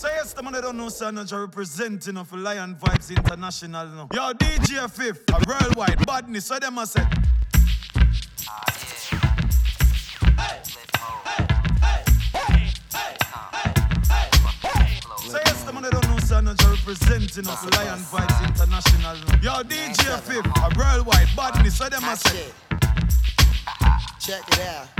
So yes, the man I don't know, you're representing of Lion Vibes International now. Yo, DJ Fif, a worldwide badness, so them I I don't know, son, representing of Lion Vibes International. Yo, DJ Fif, a worldwide badness, so them I say. Check it out.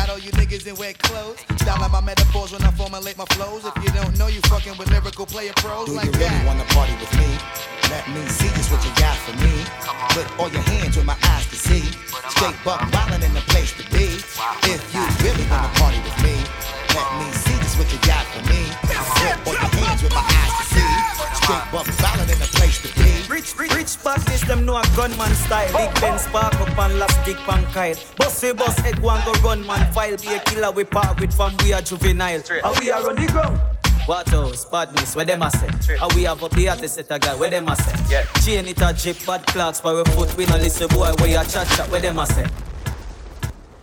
got all you niggas in wet clothes. Styling my metaphors when I formulate my flows. If you don't know, you fucking with lyrical player pros Do like you really that. wanna party with me? Let me see just what you got for me. Put all your hands where my eyes can see. Straight buck wildin' in the place to be. If you really wanna party with me, let me see just what you got for me. Put all your hands where my eyes can see. Straight buck wildin' in the place to be. Rich, rich, rich badness, them know a gunman style. Big Ben spark up and last dick pan kite. Bossy boss head one go run man file. Be a killer we part with from we are juvenile. How we are on the ground. What else? Badness, where them a say? How we have up the artist set a guy, where them a say? Yeah. Chain it a drip, bad clocks for a foot. We no listen boy, where you chat chat, where them a say?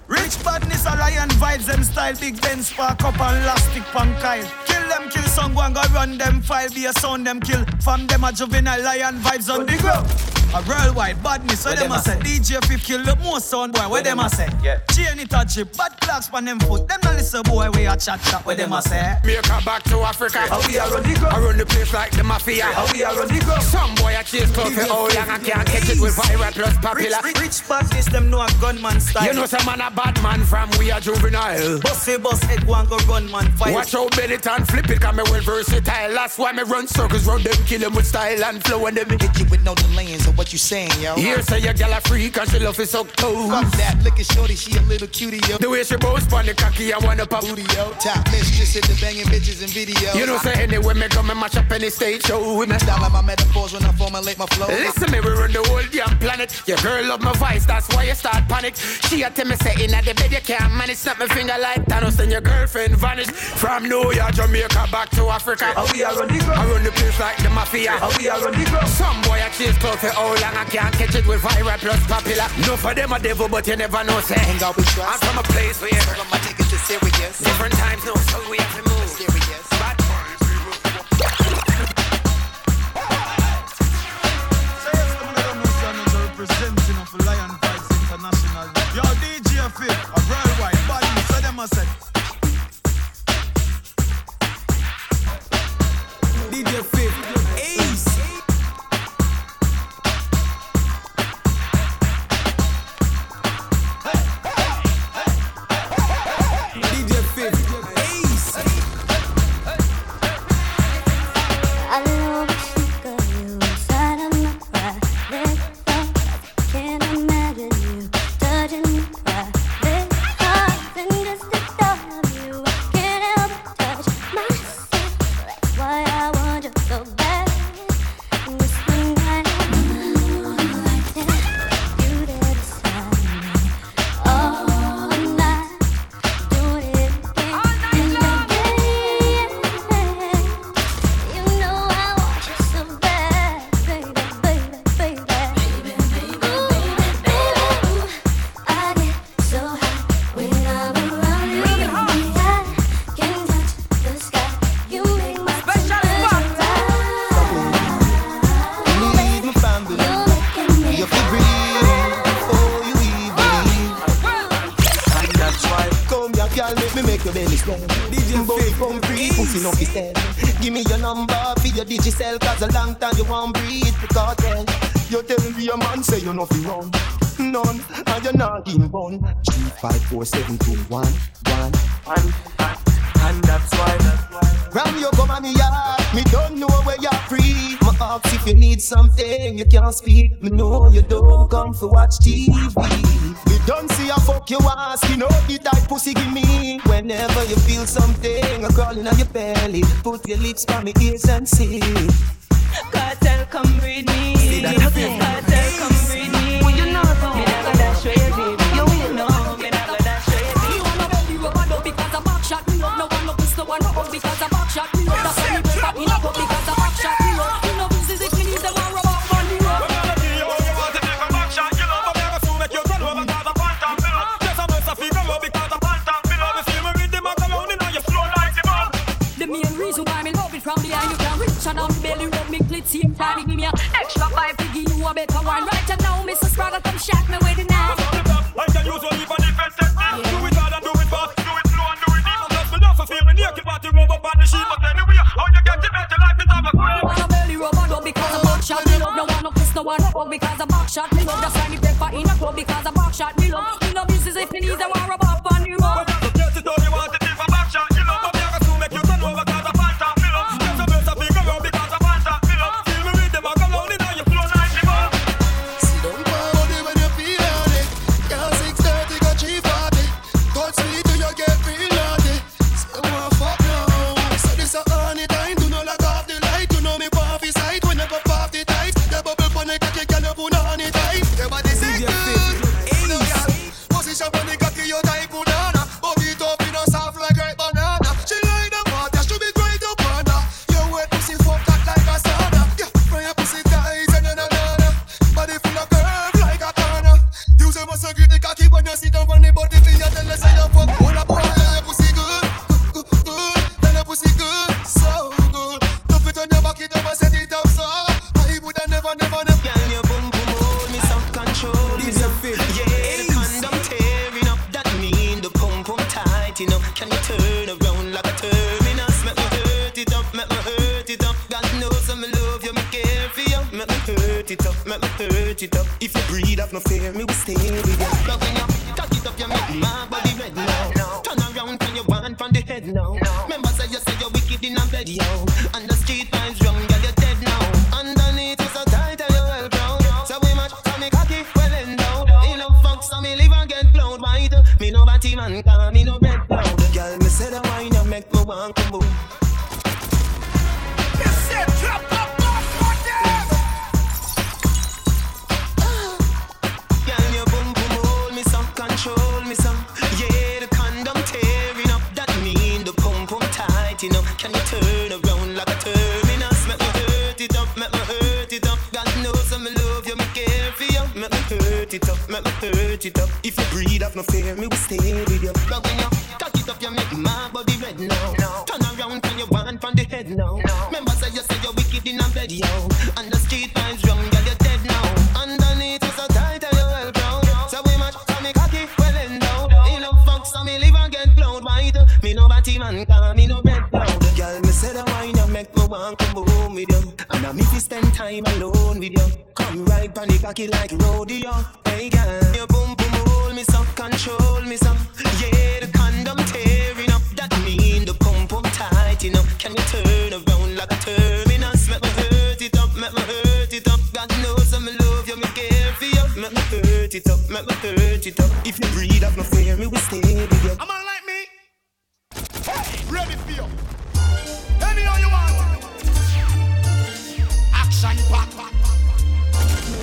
Rich badness, a lion vibes, them style. Big Ben spark up and elastic pan Kyle. Kill them, kill some, go run them file. Be a sound them kill. From them a juvenile lion vibes on the ground. A worldwide badness, so Where them them a a say. say? DJ Fif kill the most sound boy, where them a say? Yeah. Chain it a drip, bad clocks pan them foot. Them no listen boy, where you chat chat, where them a say? Make her back to Africa. How we are on the ground. I run the place like the mafia. How we are run the ground. Some boy a chase close for how long I can't catch it with viral plus popular. Rich, rich, rich badness, them know a gunman style. You know some man a bad man from we a juvenile. Bossy boss head one go run man fight. Watch how bend it and flip it, cause me well versatile. That's why me run circles round them, kill them with style and flow and them. Hit you with no delaying of what you saying, yo. Here say your gal a freak and she love his suck toes. Fuck that, look at shorty, she a little cutie, yo. The way she bounce on the cocky, I wanna pop. Booty, yo. Top mistress at the banging bitches and videos. You know say anyway me come and mash up any stage show with me. Styling my metaphors when I formulate my flow. Listen me, we run the whole damn planet. Your girl love my voice, that's why you start panic. She a tell me say in the bed you can't manage. Snap my finger like Thanos, then your girlfriend vanish. From New York, Jamaica, back to Africa. How we are on the I run the place like the mafia. How we are on the ground. Some boy a chase clout for how long I can't catch it with viral plus popular. No for them a devil, but you never know say. Hang out with I'm trust. from a place where I'ma take it serious. different times, no, so we have to move. Serious. Bad So yes, the man I don't know, son, you're representing of Lion Vibes International. Yo, DJ Fif, a worldwide badness, so them a say. tell Cause a long time you won't breathe the then You tell me a man say you nothing wrong. None, and you're not in one Three, five, four, seven, two, one, one And, and, and that's why, that's why. Ram you come on me yard. Me don't know where you're free. My ox if you need something you can't speak, me know you don't come for watch TV. You don't see a fuck you ask, you know you die pussy give me. Whenever you feel something, a crawling on your belly, put your lips by my ears and see. Cartel, come read me. See that rock by Piggy, you a better one. Right now, Mrs. Brother, come shack me Now me fi spend time alone with you. Come right on the cocky like rodeo. Hey girl, your boom boom hold me so, control me so. Yeah, the condom tearing up. That mean the pump pump tighten up. Can you turn around like a terminus? Let me hurt it up, let me hurt it up. God knows I'm love you, me care for you. Let me hurt it up, let me hurt it up. If you breathe out no fear, me will stay with you. I'm on like me. Hey, ready for you. all you want action pack.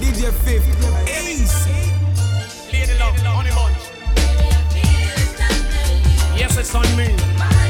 DJ Fif, Ace. Lady Love, Honey Bunch. Yes, it's on me.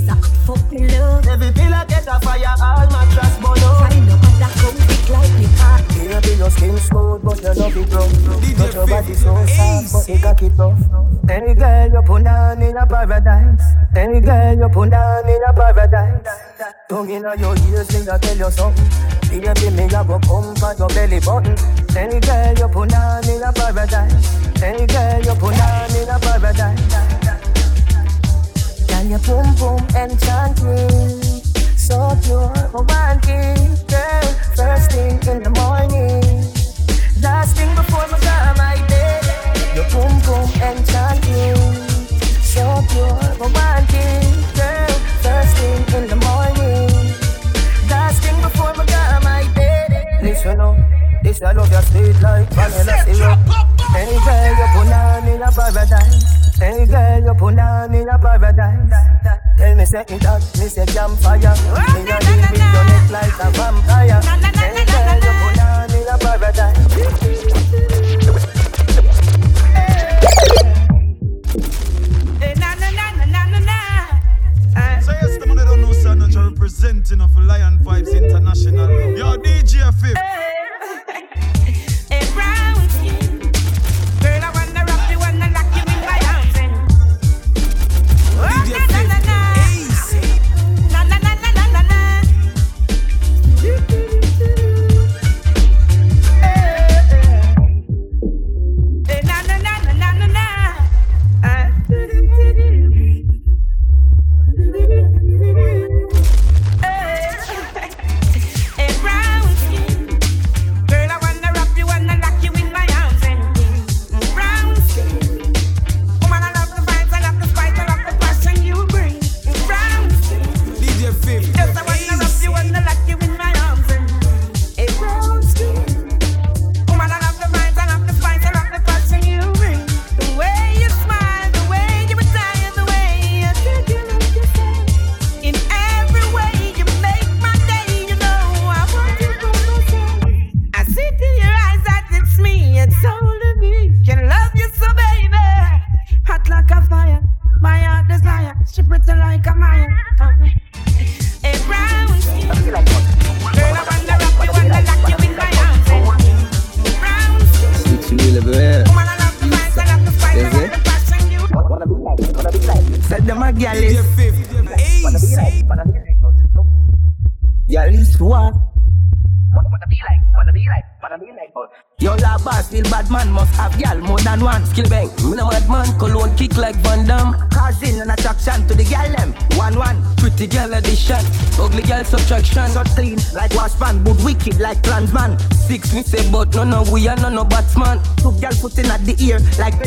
Is a fuck me love. Every pillar get a fire, all mattress burn up. Find no other come thick like me heart. Baby, your skin smooth, but your love it rough. But your body so soft, but you got it tough. Any girl you put down in a paradise. Any girl you put down in a paradise. Tongue in your ears, me I tell you something. Baby, me a go come for your belly button. Any girl you put down in a paradise. Any girl you put down in a paradise. Can you boom boom enchanting? So pure, romantic, girl. First thing in the morning, last thing before my go my bed. Your boom boom enchanting, so pure, romantic, girl. First thing in the morning, last thing before my go my bed. Listen up, this I love your sweet like vanilla syrup. Any girl you put on in a paradise, any girl you put on in a paradise. Tell me say it hot, me say campfire. Me a live with your neck like a vampire. Any girl you put on in a paradise. So yes, the man that don't know, not representing of Lion Vibes International. Yo, DJ Fif.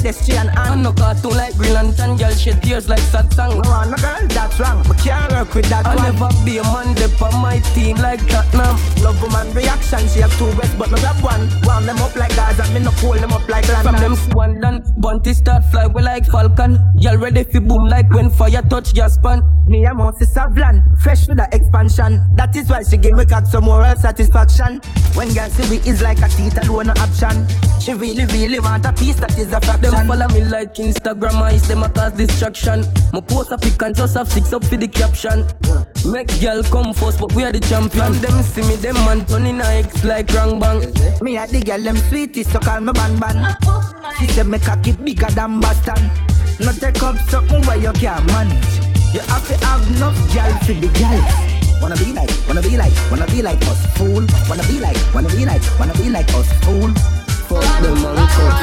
Pedestrian and. And no cartoon like Green Lantern, girl shed tears like sad song. No one, no girl, that's wrong. We can't work with that I'll one. never be a man dip on my team like Tottenham. Love woman reaction, she have two breasts, but no grab one. Warm them up like Gaza, me no cool them up like From London. them swan done, bunty start fly we like falcon. Y'all ready fi boom like when fire touch your pan. Me a mouse is Savlan, fresh with the expansion. That is why she give me cock some moral satisfaction. When girl see we is like a teeth alone no option. She really, really want a piece that is a fraction. Them follow me like Instagram eyes, them a cause distraction. My post a pic and just have six up for the caption. Make girl come first, but we are the champion. Them see me, them man turning X like wrong bang. Me a the girl them sweetie, so call me ban ban. She said me cock it bigger than Boston. No take up something where you can't manage. You have to have enough girl for the girls. Wanna be like, wanna be like, wanna be like us, fool. Wanna be like, wanna be like, wanna be like us, fool. Fuck them and coach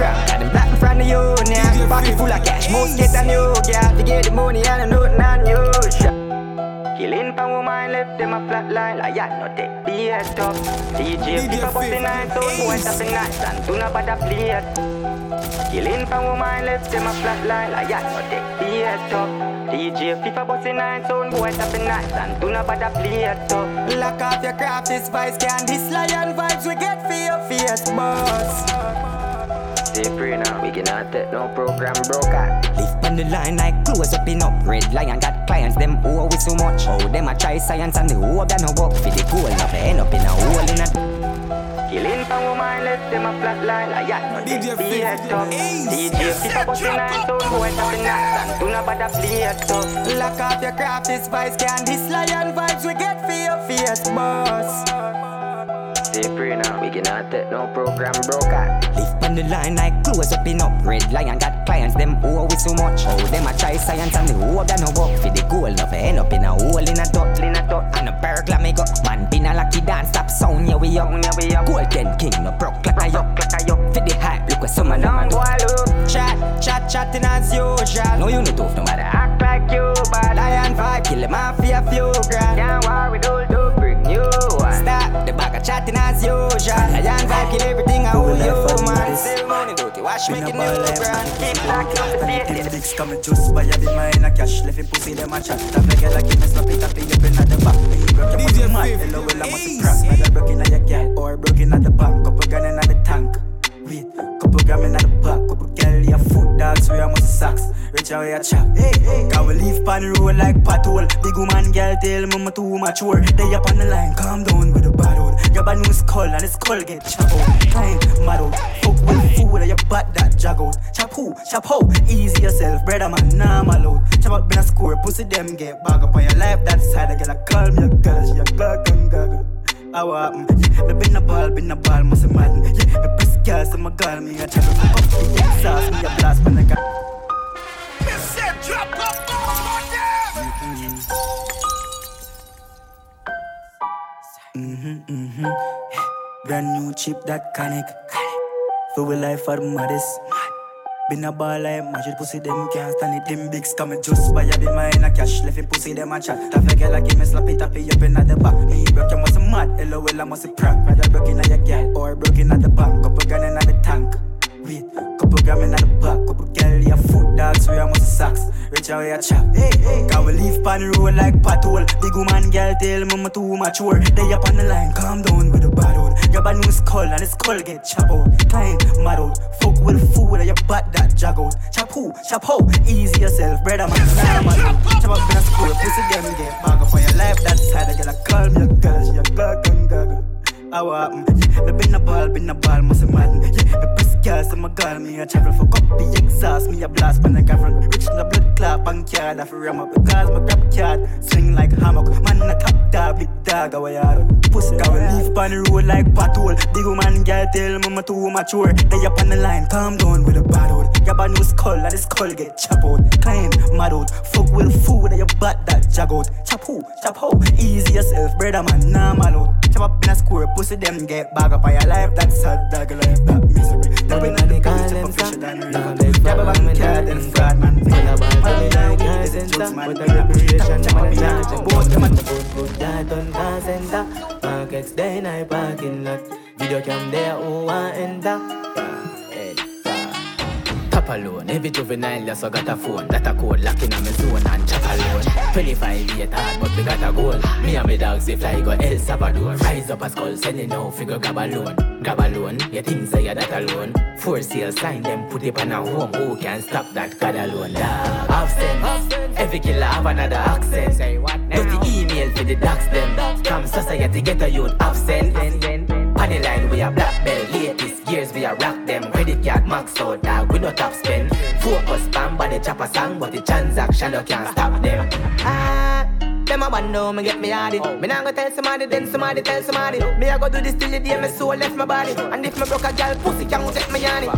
the got them black in front of you, yeah. Pocket full of cash, most get a new girl. To get the money and a note unusual. Killing for woman left them a flat line like yeah, no take BS up. DJ people bust the night, so boy tapping nice and do not bother play it. Killing for woman left them a flat line like yeah, no take BS up. DJ FIFA busting nine sound boy tapping nice and do not bother play it up. Lock off your craft, this vice can this lion vibes we get for your face, boss. See pre now. We cannot take no program broker. Live on the line like close up enough. Red lion got clients, them owe we so much. Oh, them a try science and the hope that no work for the goal. Not end up in a hole in a. Killing for woman, let them a flat line like yeah, no DJ take the head up. DJ FIFA busting nine sound boy tapping nice and do not bother play it up. Lock off your craft, this vice can this lion vibes we get for your face, boss. Pre now. We cannot take no program broker. Live on the line like close up enough. Red lion got clients, them owe we so much. Oh, them a try science and the hope that no work for the goal. Not end up in a hole in a dot, in a dot. And a burglar me go. Man, been a lucky dance, stop sound, yeah we up, yeah we up. Golden king, no broke like a yuck, like a yuck. For the hype, look what some of them do. chat, chat, chatting as usual. No, you no tough, no matter. Act like you, but Lion vibe, kill the mafia few grand. can't worry, don't the bag of chatting as usual. Lion vibe, kill everything I owe you, man. Still money, dirty wash, make it new brand. Keep locking up the Them face. dicks come just by a bit mine a cash Left him pussy them a chat Tap a girl a give me slap it up in the back broke your DJ pussy mad Fif, Hello well I must Ace. crack Either broke inna your girl Or broke inna the bank Couple gun inna the tank Wait, couple gram inna the back Couple girl your foot dogs We a must socks. Rich away a chop. Hey, hey. Can we leave pan road like patrol Big woman girl tell I'm too mature. They up on the line Calm down with the bad old. Grab a new skull And the skull get chop out. Kind mad out Fuck with food And you bat that jag out. Chop who? Chop how? Easy yourself Brother man normal out Chop up in a score Pussy them get bag up on your life. That side I get a call me a girl She a and gaggle how happen? Me been a ball, been a ball, must have madden. Yeah, me press gas my girl, me a for up the exhaust, me a blast when I got. Mm-hmm, mm-hmm. Brand new chip that connect. For we life for the maddest. Been a ball like magic pussy, them can't stand it. Them bigs coming just by a bit a cash. Left him pussy, them a chat. A girl a give me slap it up, up inna the back. Me broke, you must mad. LOL, I must prank. Rather broke inna your girl or broke inna the bank. Couple gun inna the tank. Wait, couple gram inna the back. Couple girl, your foot dogs, we a must socks. Rich away a chop. Hey, hey. Can we leave pan road like patrol? Big woman girl tell I'm too mature. They up on the line, calm down with the bad old. Grab a new skull and the skull get chop out. Kind mad out. Fuck with food and you bat that jag out. Chop who? Chop how? Easy yourself, brother man. Normal out. Chop up in a school, pussy them get bag up on your life. That side I get a call me a girl, she a gawk and gaggle. Happen? Yeah, mm. me been a ball, been a ball, must madden. Yeah, me press gas and my girl, me a travel for cup the exhaust, me a blast when I got from rich in the blood clot, bank yard, I feel ram up because my grab card swing like hammock. Man, a top dog, big dog, I are. Pussy, we leave pan the road like patrol? Big woman, girl, tell I'm too mature. They up on the line, calm down with a bad old. Grab a new skull, and the skull get chop out. Kind, mad out. Fuck with food, and you bat that jag out. Chop who? Chop how? Easy yourself, brother man, normal out. Chop up in a square, pussy them get bag up on your life. That's sad, dog life, that misery. They win and they call them professional. Grab a bank card and fraud man. In like guys and man. With a reparation, them a charge Both a Good, good, that on car center Markets in a parking lot Video cam there, who want enter Yeah, enter Top alone. Every juvenile just got a phone. That a code locking on my zone and chop alone. 25 years hard, but we got a goal. Me and my dogs, they fly go El Salvador. Rise up a skull, sending no figure grab a loan. Grab a loan, you think say you're that alone. For sale sign them, put it on a home. Who can stop that God alone? Dog, absent. Every killer have another accent. Say what now? Dirty email for the docs them. From society get a youth absent. Panny line we a black belt. Latest years, we a rock them. Credit card max out dog we no top spend. Focus spam by the chopper song but the transaction you can't stop them. Ah. Them a want know me get me hardy. Oh. Me nah go tell somebody, then somebody tell somebody. Me a go do this till the day my soul left my body. And if me broke a girl pussy can't take me yanny.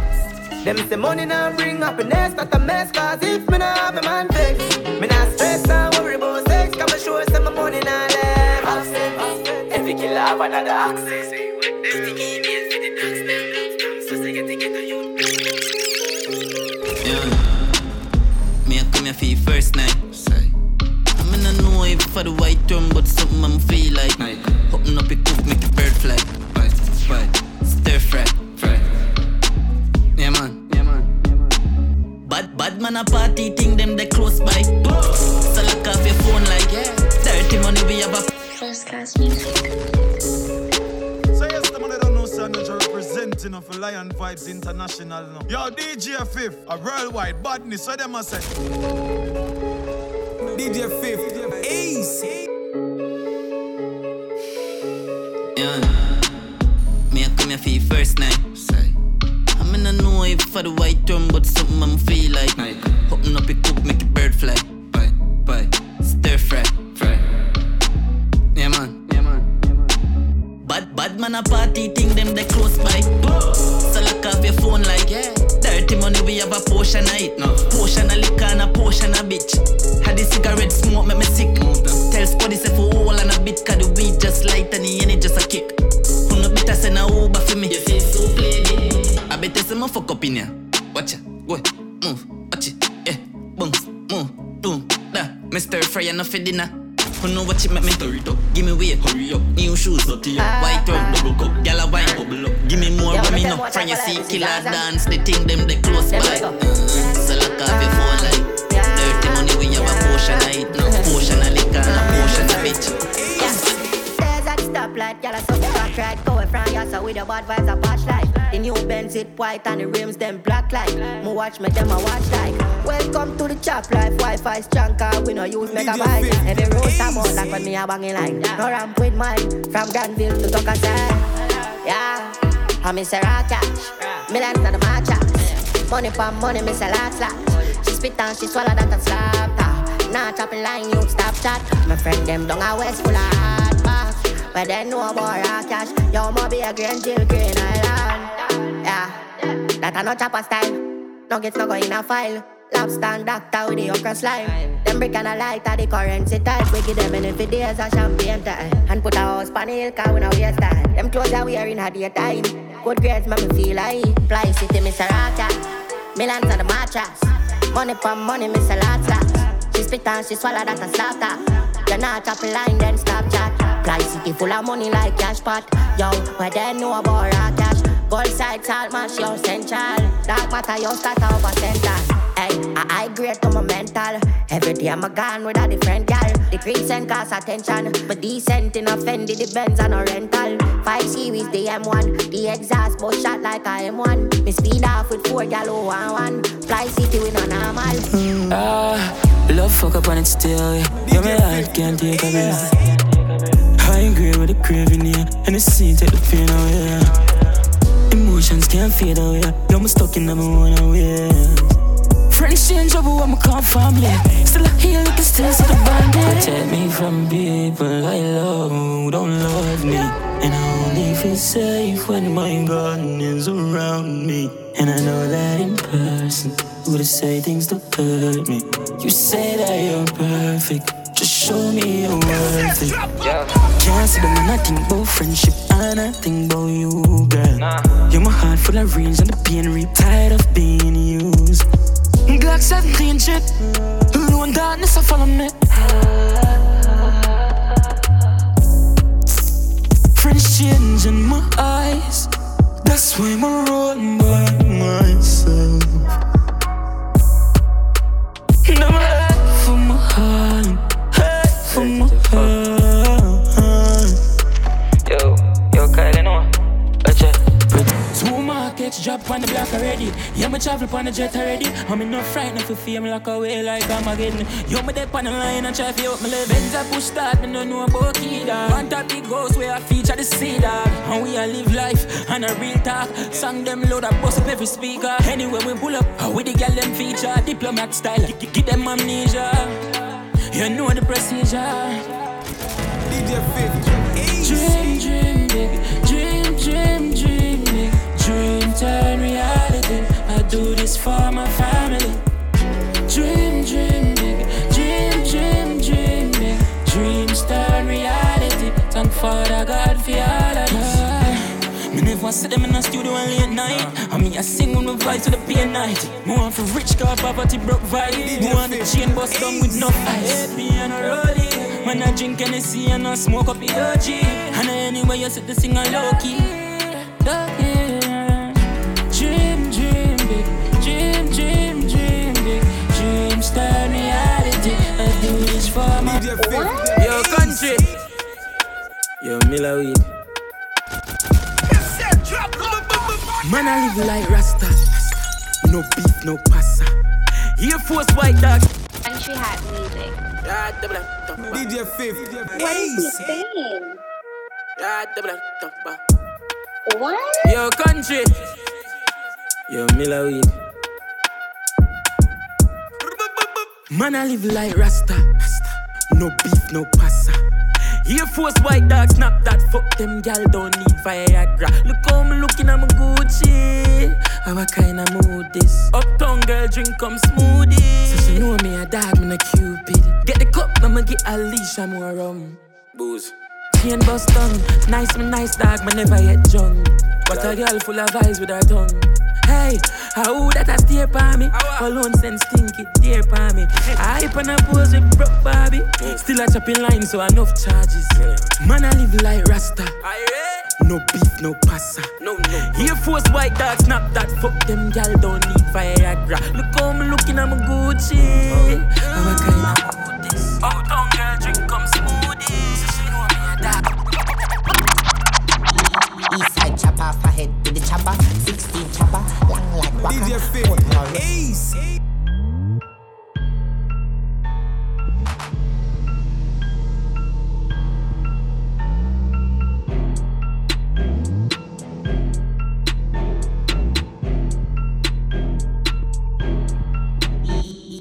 Them say money now bring happiness, not a mess. Cause if me nah have a man fix, me nah stress and worry about sex. Cause me sure some money nah left. Access. Every killer have another access. Eh? This emails for the dogs them. Society get a youth. Yeah. Me a come here for your first night. I mean I know if for the white term, but something I'm feel like. Open up your cook, make your bird fly. Right, right. Stir fry. Fry. Yeah man. Yeah man. yeah Bad bad man a party thing them they close by. So lock off your phone like yeah. Dirty money we have a First class music. So yes, the money don't know son you're representing of Lion Vibes International now. Yo, DJ Fif, a worldwide badness, so them a say. DJ Fif, Ace. Yeah. Me a come here for your first night. I mean I know if for the white term, but something I'm feel like. Open up your cook, make your bird fly. Bye, bye. Stir fry. Man a party thing them they close by. So lock off your phone like yeah. Dirty money we have a portion of it. No. Portion of liquor and a portion of bitch. Had the cigarette smoke make me sick. Tell Spuddy say for all and a bit cause the weed just light and the energy just a kick. Who no better send a Uber for me. You feel so play I bet there's some fuck up in here. Watch it, go move, watch it, yeah, boom, move, boom, da. Stir fry enough for dinner. Who know what you make me hurry up? Give me weight, hurry up. New shoes, dirty up. Ah. White rum, double cup, gyal a wine, bubble up. Give me more, Yeah, but me me no. them From you watch see like killers dance, they think them they close by. So lock off your phone like dirty money. We have a portion of it, no portion of liquor and a portion of bitch. There's at stoplight, y'all are so back right. Going from your so with the bad vibes, I watch like. The new Benz it white and the rims them black like. Me watch me them I watch like. Welcome to the chop life, Wi-Fi strong car, ah, we no use megabyte. Every road I'm on like when me a banging like. No ramp with mine, from Granville to Tucson. Yeah, I miss a rock cash. Millions of the matcha. Money for money, miss a lot slap. She spit and she swallow that and slap that. Nah chopping line, you stop chat. My friend them down a west full of hard ah. box. Where they know about rock cash. Yo, mo be a green chill green. Yeah, that a no chopper style. Nuggets no go in a file. Lobster and doctor with the okra slime. Them brick and a light at the currency type. We give them benefit days a champagne time. And put a house pan the hill car we no waste time. Them clothes are wearing at the time. Good grades make me feel like Fly city, Mr. Rocket. Millions on the mattress. Money for money, Mr. a. She spit and she swallow that a slaughter. You're not chopping line, then stop chat. Fly city full of money like cash pot. Yo, where they know about. Gold side, salt mash, your central. Dark matter, your start over center. Hey, I high grade to my mental. Every day I'm a gone with a different gal. The crease and cost attention. But decent in offended, the Benz and a rental. Five series, the M1. The exhaust both shot like a M1. Me speed off with four gal oh, one one. Fly city with no normal. Ah, love fuck up on it still. Yeah, yeah my heart can't take a breath. High grade with the craving, yeah. And the scene take the pain away. Yeah. Emotions can't fade away. Yo, I'm stuck in number one away. Friends change but I'm a calm family. Still I hear like it's still see the bandit. Protect me from people I love who don't love me. And I only feel safe when my gun is around me. And I know that in person, who'd say things to hurt me. You say that you're perfect. Just show me you're worth it. Can't see them think about friendship and I think about you, girl. You're my heart full of range and the pain reap. Tired of being used. Glock 17 shit. Alone darkness, I follow me. Friends change in my eyes. That's why I'm rolling by myself. Drop on the block already. Yeah, me travel on the jet already. I'm in no frightened for fame like away like I'm again. Yo, me dead on the line and try to me live. Benz I push start, me no know about key dog. Want a big house where I feature the sea dog. And we a live life and a real talk. Song them load I bust up every speaker. Anyway, we pull up uh, with the girl them feature. Diplomat style, give them amnesia. You know the procedure. DJ 50. Turn reality. I do this for my family. Dream, dream big, dream, dream, dream big. Dreams turn reality. Thank Father God for all of this. Me never see them in the studio and late night. I mean, I sing on my voice to the pain night. Want for rich car poverty broke vibe. Me want the chain bust down with no ice. Hey, piano rolling. When I drink Hennessy and I smoke up the OG. And anyway, you sit to sing a low key. Yo, country. Yo, Miller weed. Man, I live like Rasta. No beef, no pasta. Air Force white dog. Country hat music. DJ 50. What is he Ace. saying? What? What? Yo, country. Yo, Miller weed. Man, I live like Rasta. No beef, no pasta. Air Force white dog, snap that. Fuck them gal, don't need Viagra. Look how me looking, I'm a Gucci. How a kind of mood this? Uptown girl, drink come smoothie. So she know me a dog, me a cupid. Get the cup, I'ma get a leash, I'm more rum. Booze. Chain bust tongue. Nice, me nice dog, me never yet drunk. But a girl full of eyes with her tongue. Hey, how that a stare by me? Alone send stinky, dear by me. I hype and a pose with broke Barbie. Still a chopping line, so enough charges. Man, I live like Rasta. No beef, no pasta. No, no. Air Force white dog, snap that. Fuck them gal, don't need Viagra. Look how me looking, I'm a Gucci. I'm a kind of chopper. 16 chopper, long like waka. DJ 50. Ace.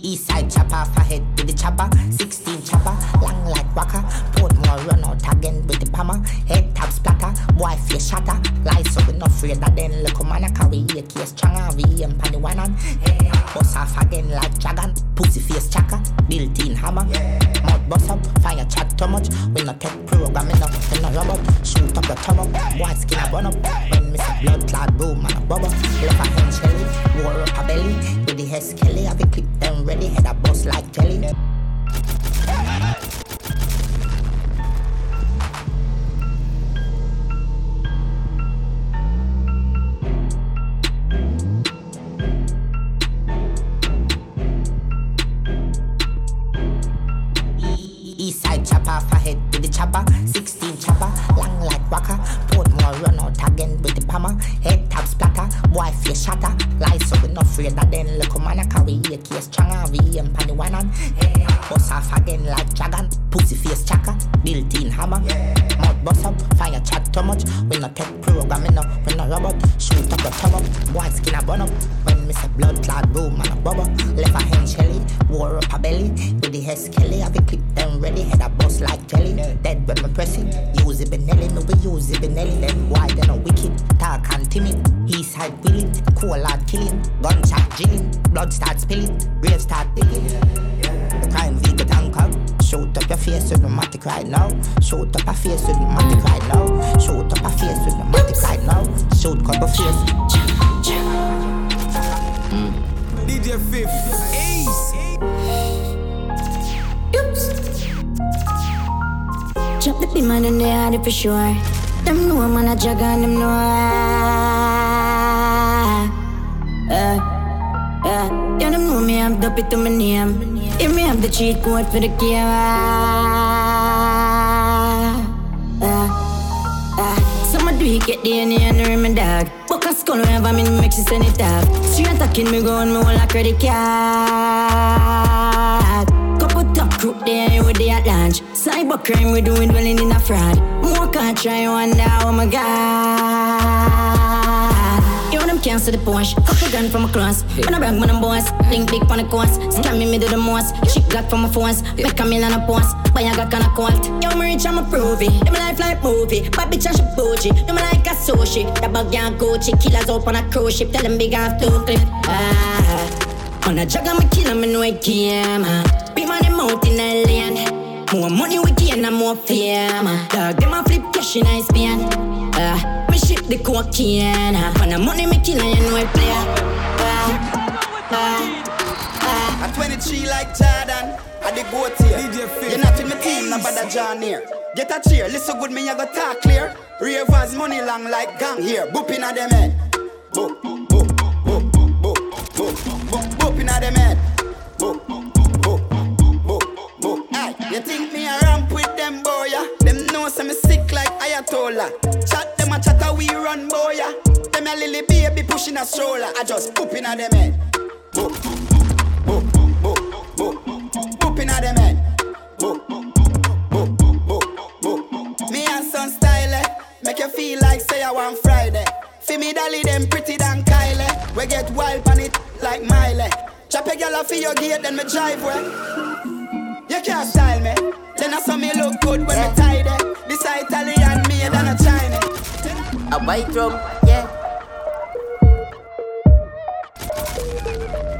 East side chopper, off with the chopper. 16 chopper, long like waka. Portmore run out again with the hammer. Head tap splatter, boy face shatter. Lie so we not afraid that then look man a carry a case stronger. We aim pan the one on. Bust off again like dragon. Pussy face chaka, built in hammer. Mouth bust up, fire chat too much. We not take programming up, we not robot. Shoot up your up, boy skin a run up. When me see blood clot boom and a bubble. Left a hand shelly, war up a belly. With the head går för att geva uh, uh. Som at du ikke er det nye når min dag Boka skål og jeg var min mørkse send i dag Skyen takken med gåen med all akkurat ikke Gå på toppkrok, det er jo det at lunch. Cybercrime, we doing dwelling in a fraud More can't try, wonder, oh my god. Them can't see the Porsche. Couple gun from across. When I brag when I'm boss. Link big on the course. Scam me do the most. Chick got from my phones. Make a million a post. Buy a got on a quote. Yo, me rich, I'm a provie. Them life like movie. Bad bitch, I should bougie. Them like a sushi. That bug young Gucci. Killers up on a cruise ship. Tell them big off two clip. Ah. On a jug, I'm a killer, me know it came. Big money mouth in a lane. More money we gain and I'm more fame. Dog, them a flip cash in Spain. Uh, me ship the cocaine. Uh, when the money me kill and you know I play. Uh, uh, uh, 23 like Jordan. I the goat here. You're not in my team, no bother John here. Get a cheer, listen good, me I go talk clear. Ravers money long like gang here. Boop inna them head. Boop, boop, boop, boop, boop, boop, boop, boop, boop inna them head. Boop, boop, boop, boop, boop. boop. Aye, you think me a ramp with them boy? Yeah? Them know some me sick like Ayatollah. Chat them a chatter we run boy. Yeah? Them a lily baby pushing a stroller. I just boop inna them head. Boop, boop, boop, boop, boop, boop inna them head. Boop, boop, boop, boop, boop. Me and son style eh? make you feel like say I want Friday. See me dolly them pretty than Kylie. We get wild on it like Miley. Chop a gyal off your gate, then me drive way. You can't style me. Then I saw me look good when me tidy. This a Italian made and a Chinese. A white drum, yeah.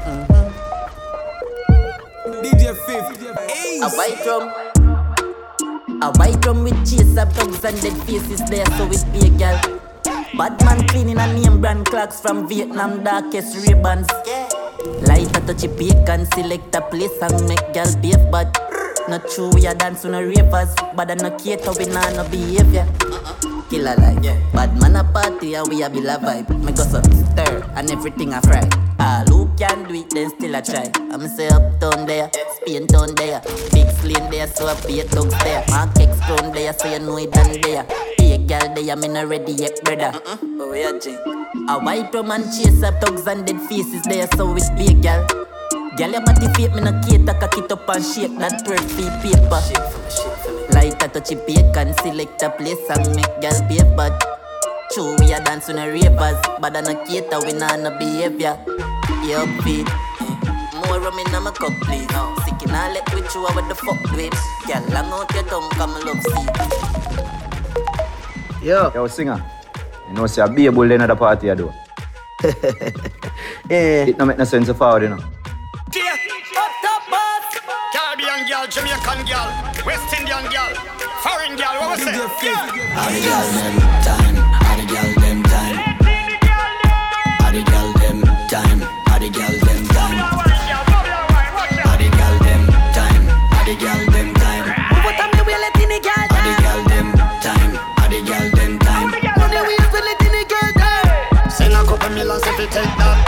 Mm-hmm. DJ Fif. A white drum. A white drum with chase up dogs and dead faces there, so it be a girl. Bad man cleaning a name brand clocks from Vietnam, darkest ribbons. Light a touchy bacon, select a place and make girl behave, but not true we a dance on a ravers, but I no cater we nah no behavior. Killer life, bad man a party and we a bill a vibe. Me go so stir and everything a fry. All who can do it then still a try. I'm say uptown there, Spain town there, big sling there, so I pay dogs there. Mark X crown there, so you know it done there. Be a girl there, me not ready yet, brother. But we a G. A white woman chase up dogs and dead faces there, so it be a girl. Girl, your body fit me no cater, cock it up and shake that twerk fee paper. Light a touchy bacon, select a place and make girl behave bad. True, we a dance on a ravers, but I no cater, we nah no behavior. Yeah, upbeat. More rum in my cup, please. Sick in all let with you, what the fuck with? Girl, long out your tongue, come love see. Yo. Yo, singer. You know, say a be able to the party, I do. yeah. it not make no sense of forward, you know. Jamaican girl, West Indian girl, foreign girl, what was it? All the girl them time, all the girl them time. All the girl them time, all the girl them time. All the girl them time, all the girl them time. What time you will let in the girl All the girl them time, all the girl them time. Money we will let in the girl time. Send a couple millions if you take that.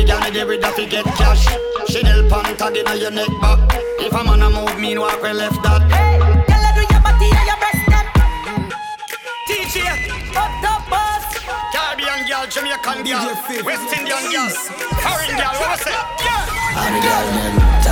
Any girl me there with that, you get cash. Chanel pant tag inna your neck back. If a man a move, me walk we left that. Hey, Girl, do your body and your breast step. DJ, up the bus. Caribbean girl, Jamaican girl, West Indian girl, foreign girl, what was it? All the girl them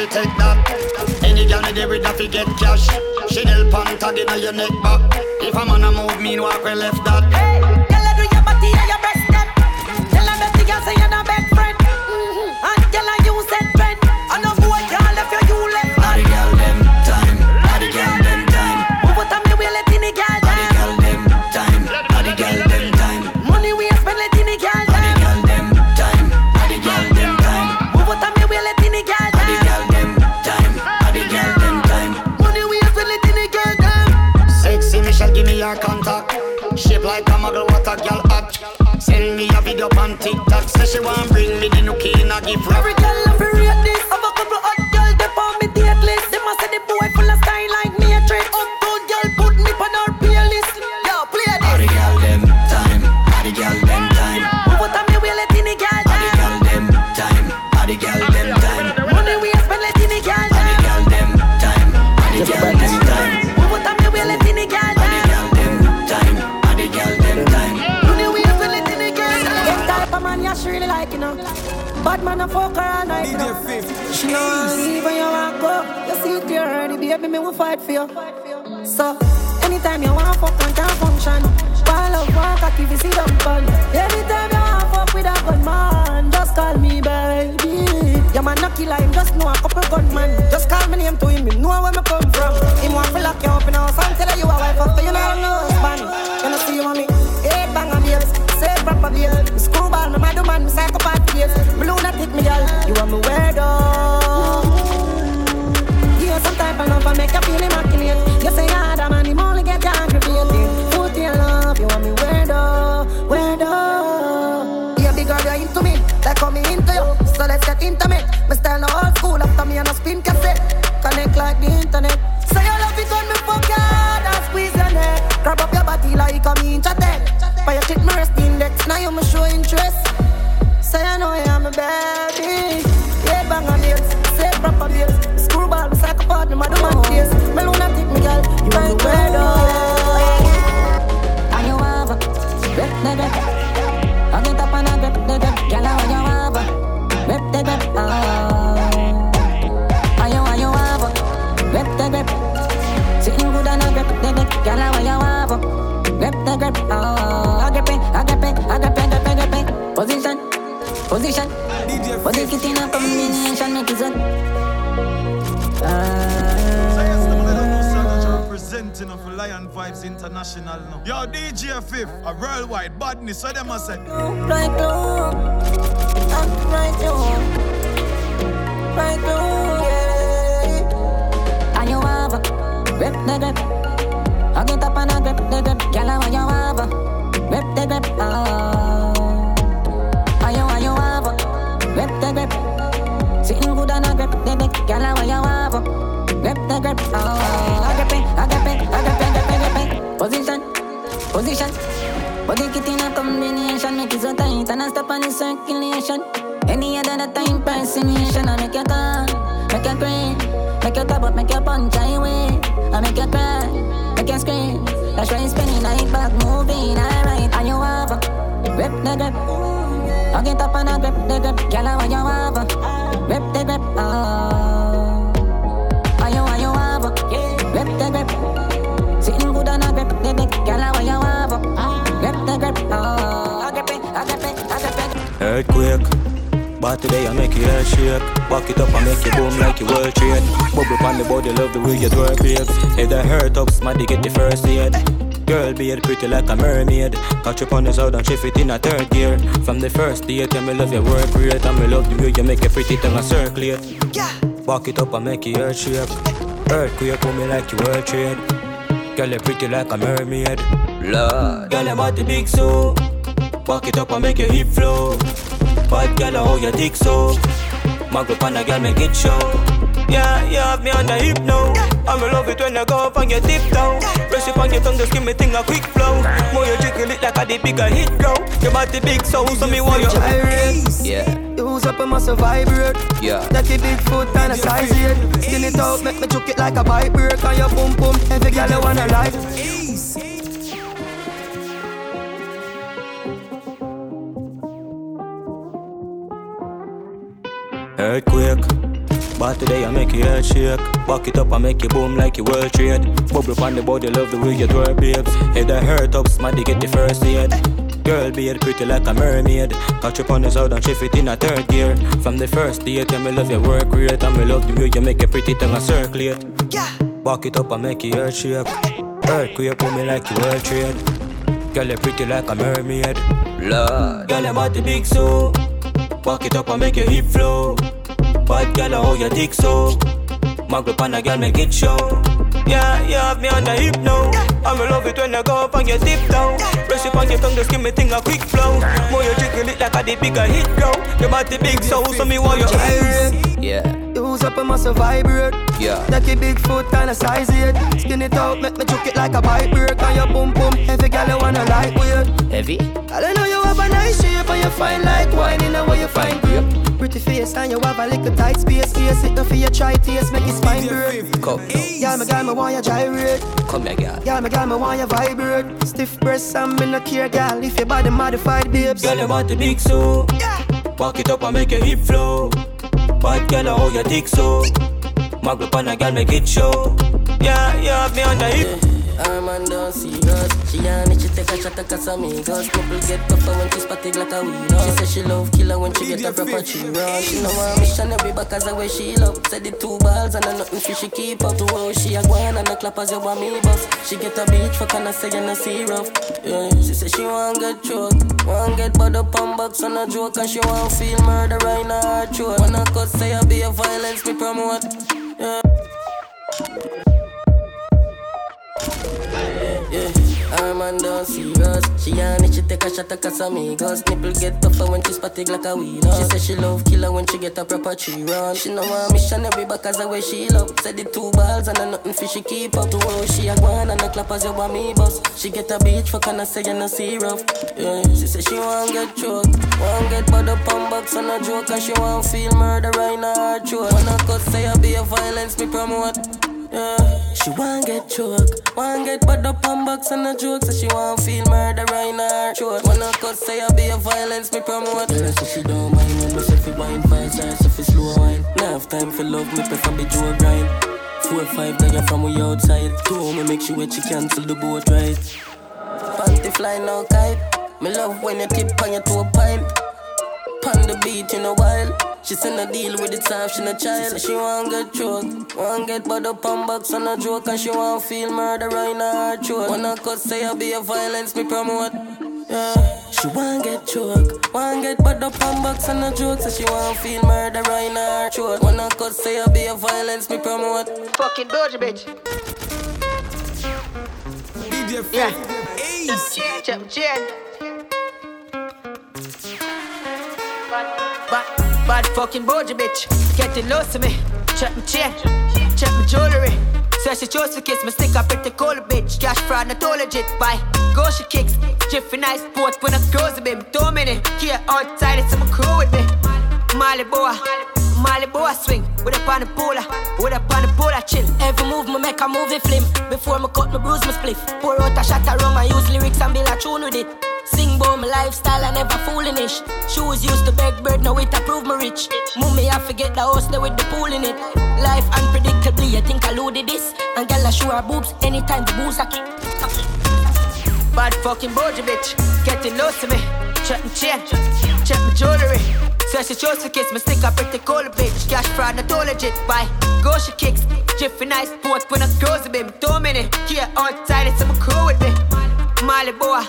you take that. Any girl me there that, you get cash. Chanel pant tag inna your neck back. If a man a move, me walk we left that. Hey, girl, do your body and your breast step. Tell her that the girl say you're not tick tock. Say she want bring me the new and I give her. International now. Yo, DJ Fif, a worldwide badness, so them a say. Right glue, right glue, right glue, yeah. And you have a grip the grip. I get up and I grip the grip. Girl, I want you have a grip the grip. Oh. And you, and you have a grip the grip. Sitting good and I grip the grip. Girl, I want you have a grip the grip. Ah. Oh. I grip it, I grip it, position. Body it in a combination, make it so tight and I stop on the circulation. Any other time impersonation, I make you calm, make you cry, make you top up, make you punch highway, I make you cry, make you scream. That's why it's spinning like back moving, alright. And you have a grip the grip, I get up and I grip the grip, girl I want you have a Earthquake. But today I make your head shake. Back it up and make you boom like you world trade. Bubble on the body, love the way you twerk, babes. Head a hurt up, smarty get the first aid. Girl, be it pretty like a mermaid. Catch up on the side and shift it in a third gear. From the first day, tell me love your work rate. And me love the way you make your pretty tongue a circulate. Back it up and make your head shake. Earthquake, pull me like you world trade. Girl, you pretty like a mermaid. Lord, girl, I'm at the big so. Back it up and make your hip flow. Bad girl, how you dick so. Mag up on a girl, make it show. Yeah, you have me on the hip now. I'ma love it when you go up on your tip down. Press it on your tongue, just give me thing a quick flow. More you jiggle it like a the bigger hit go. You got the big soul, so me want you. Yeah. Use up a muscle vibrate. Yeah. That the big foot kind of size it. Skin it out, make me choke it like a bike break on your boom boom. Every girl you wanna like. Earthquake. But today I make your head shake. Back it up and make you boom like you world trade. Bubble on the body, love the way you twerk, babes. Head a hurt up, smarty get the first aid. Girl, be it pretty like a mermaid. Catch up on the side and shift it in a third gear. From the first day, tell me love your work rate. And me love the way you make your pretty tongue a circulate. Back it up and make your head shake. Earthquake, pull me like you world trade. Girl, you pretty like a mermaid. Lord, girl, I'm at the big so. Back it up and make your hip flow. Bad girl, how you dick so. Up on a girl, make it show. Yeah, you have me on the hip now. I'ma love it when you go up and you dip down. Press it on your tongue, just give me thing a quick flow. More you jiggle it like a the bigger hit go. You got the big soul, so me want you. Yeah. Use up a muscle vibrate. Yeah. That the big foot kind a size it. Skin it out, make me choke it like a bike break on your boom boom. Every girl you wanna like weird. Heavy? I know you have a nice shape and you fine like wine in a way you find grape. Pretty face and you have a little tight space. Face it, no for you try taste, make it spine break. Come. Yeah, my guy, me want you gyrate. Come here, girl. Yeah, my guy, me want you vibrate. Stiff breasts and me no care, girl. If your body modified, babes. Girl, you want the big so. Walk it up and make your hip flow. Bad girl, how you dick so? Up on a girl, make it show. Yeah, you have me on the hip. Her man don't see us. She on it, she take a shot at Casamigos. Couple get tougher when she spotted like a weed. She say she love killer when she get a proper run. She know I'm missionary back as a way she love. Said the two balls and a nothing for she keep up. To how she a gwan and a clap as you want me bust. She get a beach for can I say you no see rough. Yeah, she say she want get choke. Want get bud up on box on a joke and she want feel murder right in her throat. I cut say I be a violence me promote. Yeah, her man don't see us. She on it, she take a shot at Casamigos. Nipple get tougher when she spotted like a weed. She say she love killer when she get a proper tree run. She know I'm missionary as the way she love. Said the two balls and a nothing for she keep up. To how she a gwan and a clap as you want me bust. She get a beach for can I say you no see rough. Yeah, she say she want get choked. Want get bud up on box on a joke and she want feel murder right throat. When I cut say I be a violence me promote. Yeah, she want get choked, want get bad up on box and a joke, so she want feel murder right in her throat. I cut say I be a violence, me promote. Yeah, so she don't mind when me say fi wine fast or say fi slow wine. Now have time for love, me prefer be Joe grind. Four five that from we outside. Two me make sure when she cancel the boat ride. Panty fly no kite. Me love when you tip on your toe pint. Pon the beat in a while. She send a deal with the time, she no child. She, say she want get choke, want get bud up on box on a joke, and she want feel murder right in her throat. When I cut say I be a violence, me promote. Yeah, she want get choke, want get bud up on box on a joke, so she want feel murder right in her throat. When I cut say I be a violence, me promote. Fucking Doja bitch. DJ Yeah. Ace. Check chain. Bad, bad fucking Boja bitch. Getting lost to me. Check my chain. Check my jewelry. Says she chose to kiss me, stick up pretty cool bitch. Cash fraud, not all legit. Bye. Go she kicks. Jiffy nice sport when I close a bit. Two minute. Here outside, it's some crew with me. Molly boy. Ah. Molly boy swing. With a the polar. With on the polar chill. Every move me make a movie film. Before me cut me bruise me spliff. Pour out a shot of rum and use lyrics and build a tune with it. Sing about my lifestyle and never foolish. Shoes used to beg bird, now it approve me rich. Mummy, I forget the house there with the pool in it. Life unpredictably, I think I loaded this. And girl, I show her boobs anytime the booze I kick. Bad fucking Boja bitch. Getting low to me. Check my chain. Check my jewelry. Says she chose to kiss me, stick up pretty cool bitch. Cash fraud, not all legit. Bye. Go she kicks. Jiffy nice sport when I close a bit. Two minute. Here outside, it's some crew with me. Molly boy.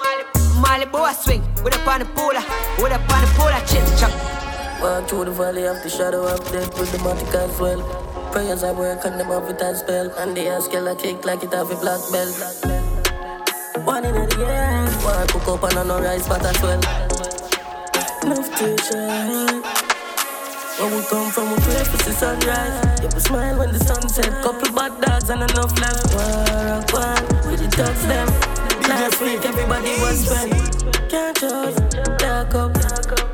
Molly boy swing. With up on the polar. With up on the polar chill. Chuck. Walk through the valley of the shadow of death with the matic as well. Prayers I work and them have it as spell. And the ass I kick like it have a black belt. One in the air, one cook up and I no rice but as well. Enough teacher. Where we come from, we pray for the sunrise. Yeah, we smile when the sun set. Couple bad dogs and enough left. War up one, we the dogs them. Last week everybody was spent. Can't trust, dark up.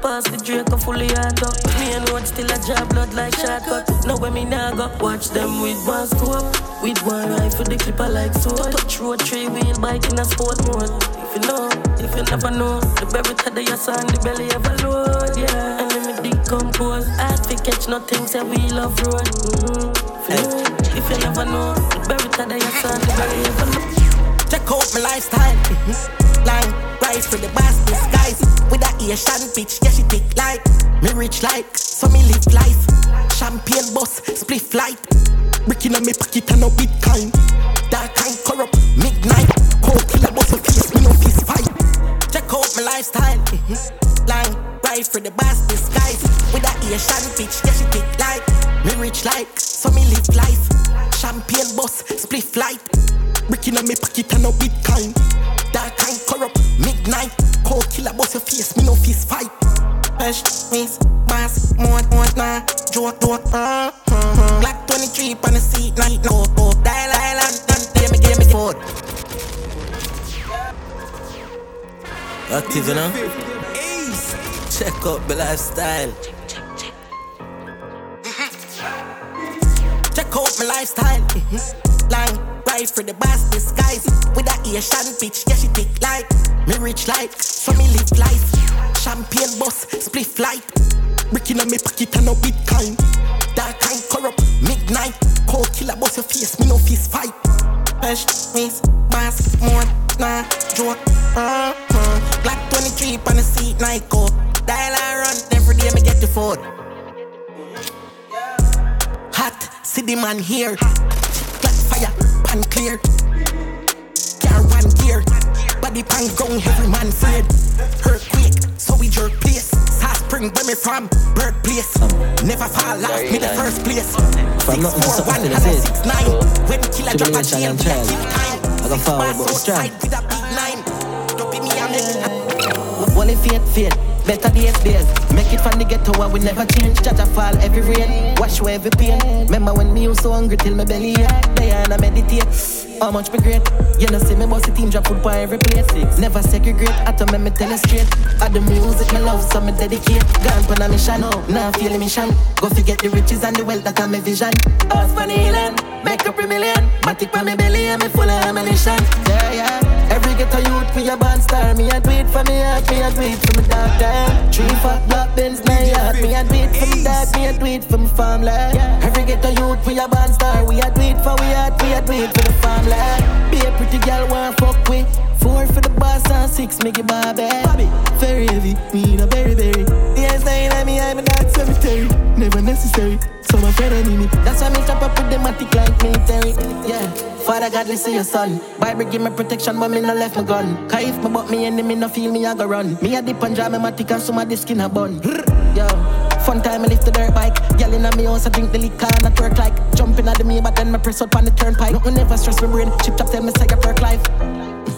Pass the and fully hard up. Me and watch still a job blood like shortcut. Now when me nah go, watch them with one scope. With one rifle, the clipper like sword. Touch road, three wheel bike in a sport mode. If you know, if you never know, the berry to your son, the belly of ever load, yeah. And let me decompose. Hard to catch nothing, say we love road. Mm-hmm. If, you never know, the berry to your son, the belly ever load. Check out my lifestyle. Mm-hmm. Line, rise for the boss disguise. With a Asian bitch, yeah, she thick like. Me rich like, so me live life. Champagne boss, split flight. Bricking on me pocket and no bitcoin. Dark and corrupt, midnight. Cold killer boss of face, me no fist fight. Check out my lifestyle. Mm-hmm. Line, rise for the boss disguise. With a Asian bitch, yeah, she thick like. Me rich like, so me live life. Champagne boss, split flight. Bricking on me pocket and no bitcoin. Dark and corrupt, midnight. Cold killer boss your face, me no fist fight. Fresh, miss, mass, more, more, nah. Joke, joke, uh, uh, Glock 23 on the seat, night, no, oh, dial, dial, and give me, give me, food. Active, you know? Check out the lifestyle. Lifestyle. Line, rise for the boss disguise. With a Asian bitch, yeah, she thick like. Me rich like, so me live life. Champagne boss, split flight. Bricking on me pocket and no bitcoin. Dark and corrupt, midnight. Cold killer boss your face, me no fist fight. Pesh, miss, bass, more, nah, joke. Uh-huh. Glock 23 on the seat, night coat. Dial I run, every day me get the food. Hot, city man here. Black fire, pan clear. Car one gear. Body pan ground, every man feared. Earthquake, so we jerk place. South Spring, where me from, birthplace. Never fall off, me the first place. From nothing to something the six. nine. When killer drop a and we a kill time. I got forward, but Pass strong. outside with a big nine. Better days, days. Make it from the ghetto where we never change. Judge a fall every rain. Wash away every pain. Remember when me was so hungry till my belly ache. Day and I meditate. How much me great? You know, see me boss the team drop food by every place. Never segregate. I tell me, me tell it straight. I the music me love, so me dedicate. Gone on a mission. Now feel a mission. Go forget the riches and the wealth that I'm a vision. House for the healing. Make up a million. Matic on me belly and me full of ammunition. Yeah, yeah. Every ghetto youth for your band star. Me a do it for me heart. Me a do it for me dog time. Three fat black Benz, nine yard. Me a do it for me dog. Me a do it for me family. Every ghetto youth for your band star. We a do it for we heart. We a do it for the family. Be a pretty girl want fuck with. Four for the boss and six make it Bobby. Bobby. Very heavy, me no berry berry. Yes, nine at me, I'm a dark cemetery. Never necessary. So my friend enemy. That's why me step up with the matic like military. Yeah. Father God, listen your son. Bible give me protection, but me no left my gun. Cause if me but me enemy no feel me, I go run. Me a dip and drive me matic and some of the skin a bun. Yo. Fun time, I lift the dirt bike. Girl in me house, I drink the liquor and I twerk like. Jumping at the me, but then me press up on the turnpike. Nothing never stress my brain. Chip chop tell me say I perk life.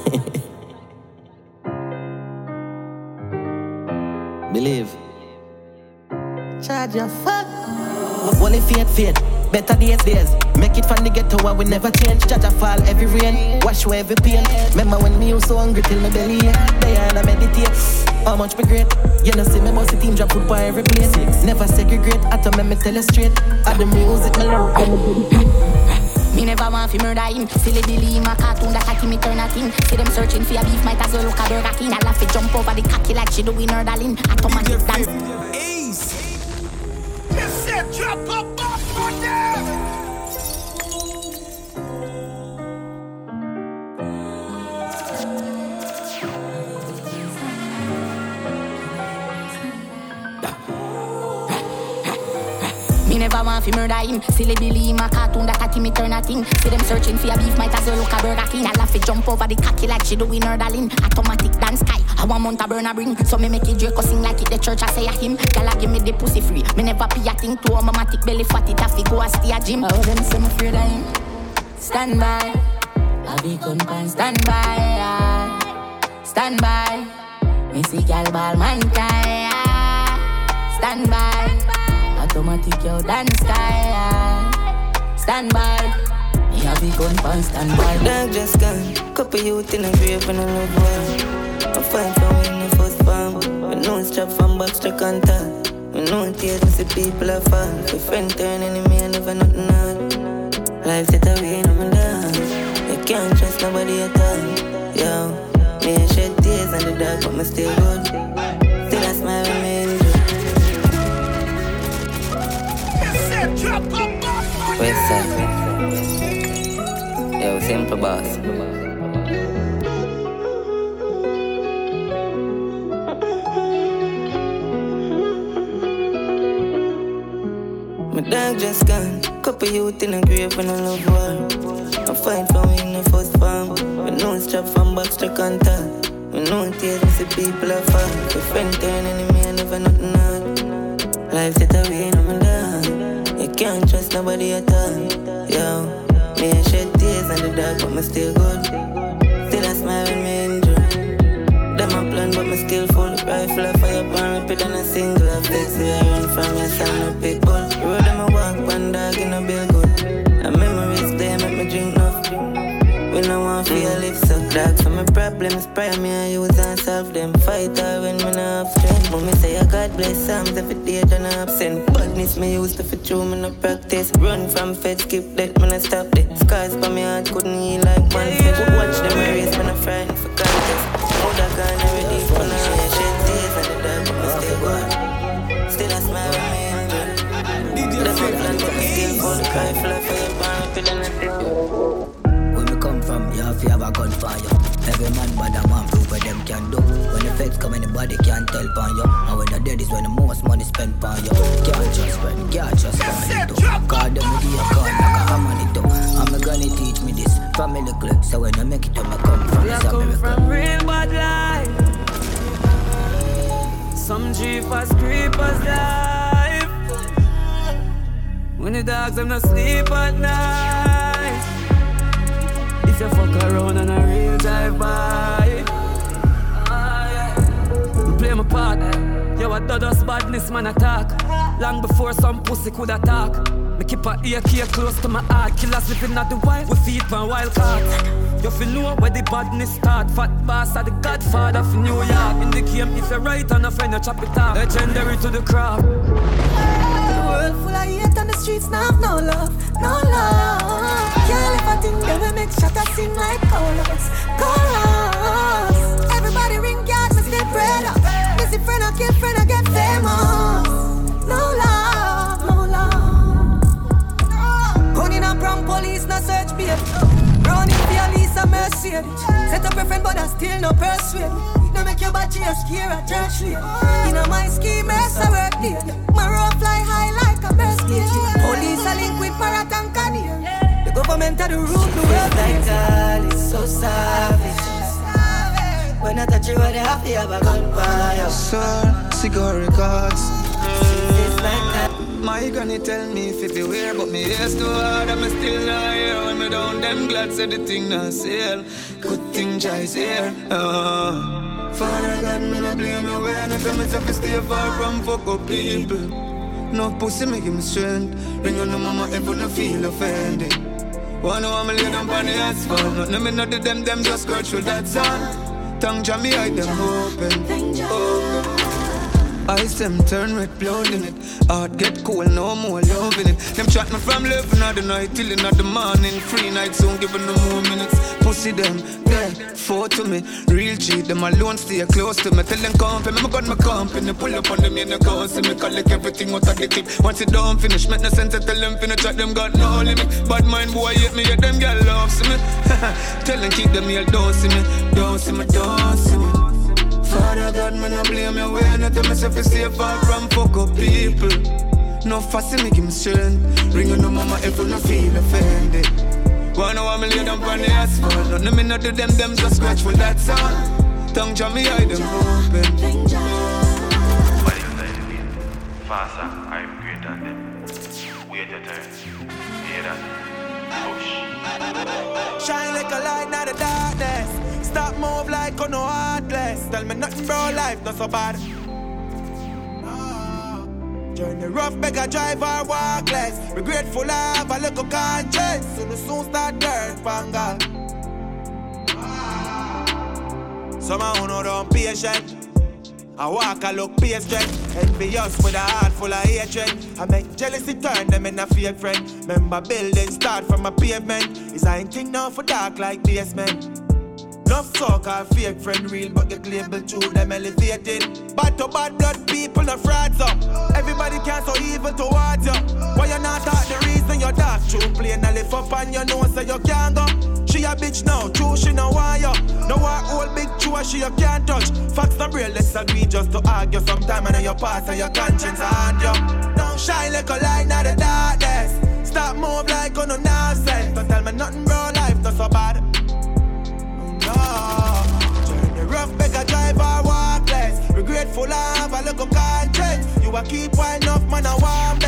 Believe. Charge your fuck. Only fate, fate. Better days, days. Make it from the ghetto where we never change. Judge a fall every rain. Wash away every pain. Remember when me was so hungry till my belly ache. Day and I meditate. How much me great? You know, see me boss the team drop food by every place. Never segregate. I tell me, me tell it straight. I the music, me love. Me never want fi murder him. Silly Billy my cartoon that cocky me turn a thing. See them searching for a beef, might as well look a Burger King. I laugh fi jump over the cocky like she doing her darling. Automatic dance. Want fi murder him. Silly Billy my cartoon that cocky me turn a thing. See them searching for a beef, might as well look a Burger King. I laugh fi jump over the cocky like she doing her darling. Automatic dance sky. I want mount a burner bring. So me make it Draco sing like it the church I say a him. Gala give me the pussy free. Me never pay a thing to a mamatic belly fat it. I fi go and stay a gym. Oh them say me afraid of him. Stand by. I be gun pan stand by. Stand by. Me see gal ball man cry. Stand by. Automatic yo dance style. Stand by. Me have the gun pan stand by. Dog just gone. Couple youth in a grave and a love one. I fight for me in the first farm. We know strap from struck on top. We know tears and see people are fall. If friend turn enemy, I never nothing on. Life set away, no man down. You can't trust nobody at all. Yo, me I shed tears in the dark, but me still good. Still I smile when me injured. West side. Yo, simple boss. My dog just gone. Couple youth in a grave and a love war. I fight for in the first farm. We know strap from back struck on top. We know tears and see people are fall. If friend turn enemy, I never nothing on. Life set away, no man down. Can't trust nobody at all. Yo, me I shed tears in the dark, but me still good. Still I smile when me injured. Them a plan, but me still full. Rifle a fire, pan rapid and a single. I flex it, I run from your son, no pit bull. Road them a walk, one dog in a bill good. And memories they make me drink enough. We no want feel live so dark. So my problems, pray me I use and solve them. Fight her when me not Mommy say I God bless Psalms every day done up send badness me used to for true me no practice. Run from feds, keep that Me I stop it Scars by me heart couldn't heal like one yeah, yeah. Watch them erase when I frightened for contest. Mother gone already for now Shit. Tears and the dark, but me stay gone. Still I smile when me hungry That's my plan but me still fall Cry fly for your band, feeling nothing When me come from, you have to have a gunfire. Every man bad I man what them can do. When the feds come, anybody can tell on you. And when the dead is when the most money spent on you. Can't just spend, can't just spend it too. God, them give you a gun like a hammer it too. I'm gonna teach me this from family clip. So when I make it, I'm come from this come America. from real bad life. Some jeepers, creepers life. When the dogs them not sleep at night. If you fuck around on a real drive by. Play my part. Yo, I do us badness man attack. Long before some pussy could attack. Me keep a AK close to my heart. Killers living at the wild. We feed on wild cards. You feel know where the badness start. Fat boss are the godfather for New York. In the game, if you're right and a friend, you chop it off. Legendary to the crowd. The world full of hate on the streets now have no love, no love. Can't live a thing that will make shatter seem like colors, colors. Everybody ring guard, me stay bread up. Busy friend, I kill friend, I get famous. No love, no love. Running up from police, no search babe. Running your Lisa Mercedes. Set up your friend, but I still no persuade. No make your body a scare a church lane. You know my scheme, mess I work there. My rope fly high like a cage. Police are linked with Parrot and The government are the root, the world like all is so savage. When I touch you, I have to have a gunfire. Sir, cigar records. It's like that. My granny tell me if it beware, but me ears too hard, I'm still not here. When me down, them glad said the thing not sale. Good thing Jai's here. Uh. Father God, me no blame you when I tell myself to stay far from fuck up people. No pussy make him strength. Ring on the mama you no feel offended. One know I'm lay down on the asphalt. Nothing me not do them, them just scratch with that song. Tongue jam me, I them open. open. Ice them turn red, blood in it. Heart get cool, no more loving it. Them chat me from 11 of the night till in the morning. Free night soon, giving no more minutes. Pussy them, yeah, four to me. Real G, them alone stay close to me. Tell them for me, got my company. Pull up on them in the go see me collect everything out of the clip. Once it done finish, make no sense to tell them finish. Chat them got no limit. Bad mind boy hate me, yeah them girl love see me. tell them keep them here, don't see me, don't see me, don't see me. Father God, man, I blame you when I tell myself to stay far from fuck up people. No fussy make him strength. Ring on the mama if you not feel offended. Wanna want me lay down on the asphalt. Nothing me not do them, them just scratch for that song. Tongue jam me, I them open. Faster, I'm greater than them. Wait your turn. Hear that? Push. Shine like a light, not the darkness. Stop move like on no heartless. Tell me nothing, bro, life not so bad. Ah. the rough, beg a drive or walk less. We grateful of a little conscience. Soon soon start dirt, panga. Ah. Some of who don't patient. I walk, I look patient. Envious with a heart full of hatred. I make jealousy turn them in a fake friend. Remember building start from a pavement. Is I ain't king now for dark like basement. No fuck our fake friend real, but get label to them elevated. Bad to bad blood people, no frauds up. Everybody can so evil towards you. Why you not talk the reason you're dark? True plain, I lift up on your nose so you can't go. She a bitch now, true she no want you. No want old big true she you can't touch. Facts no real, let's agree just to argue. Sometime and your past and your conscience hard you. Don't shine like a light, not the darkness. Stop move like on no nonsense. Don't tell me nothing, bro, life not so bad. No. Journey rough, beg a drive or walk less. Regretful of a little conscience. You a keep wine up, man, a warm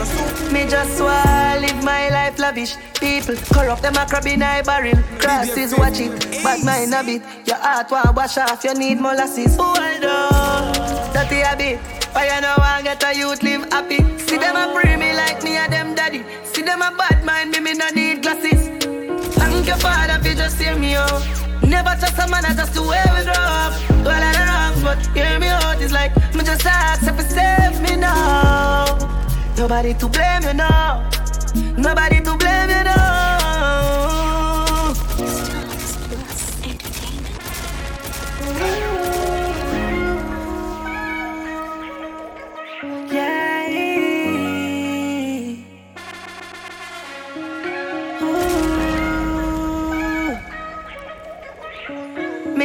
a suit. Me just wanna live my life lavish. People corrupt them a crab in a barrel. Crosses watch it, bad mind a bit. Your heart want wash off, you need molasses. Hold on, dirty a bit. Why you no want get a youth live happy? See them a free me like me and them daddy. See them a bad mind me, me no need glasses. Thank your father for just hear me out. Never trust a man, I just the way we grow up. Well, I don't but hear me out. It's like me just ask if you save me now. Nobody to blame you now. Nobody to blame you now.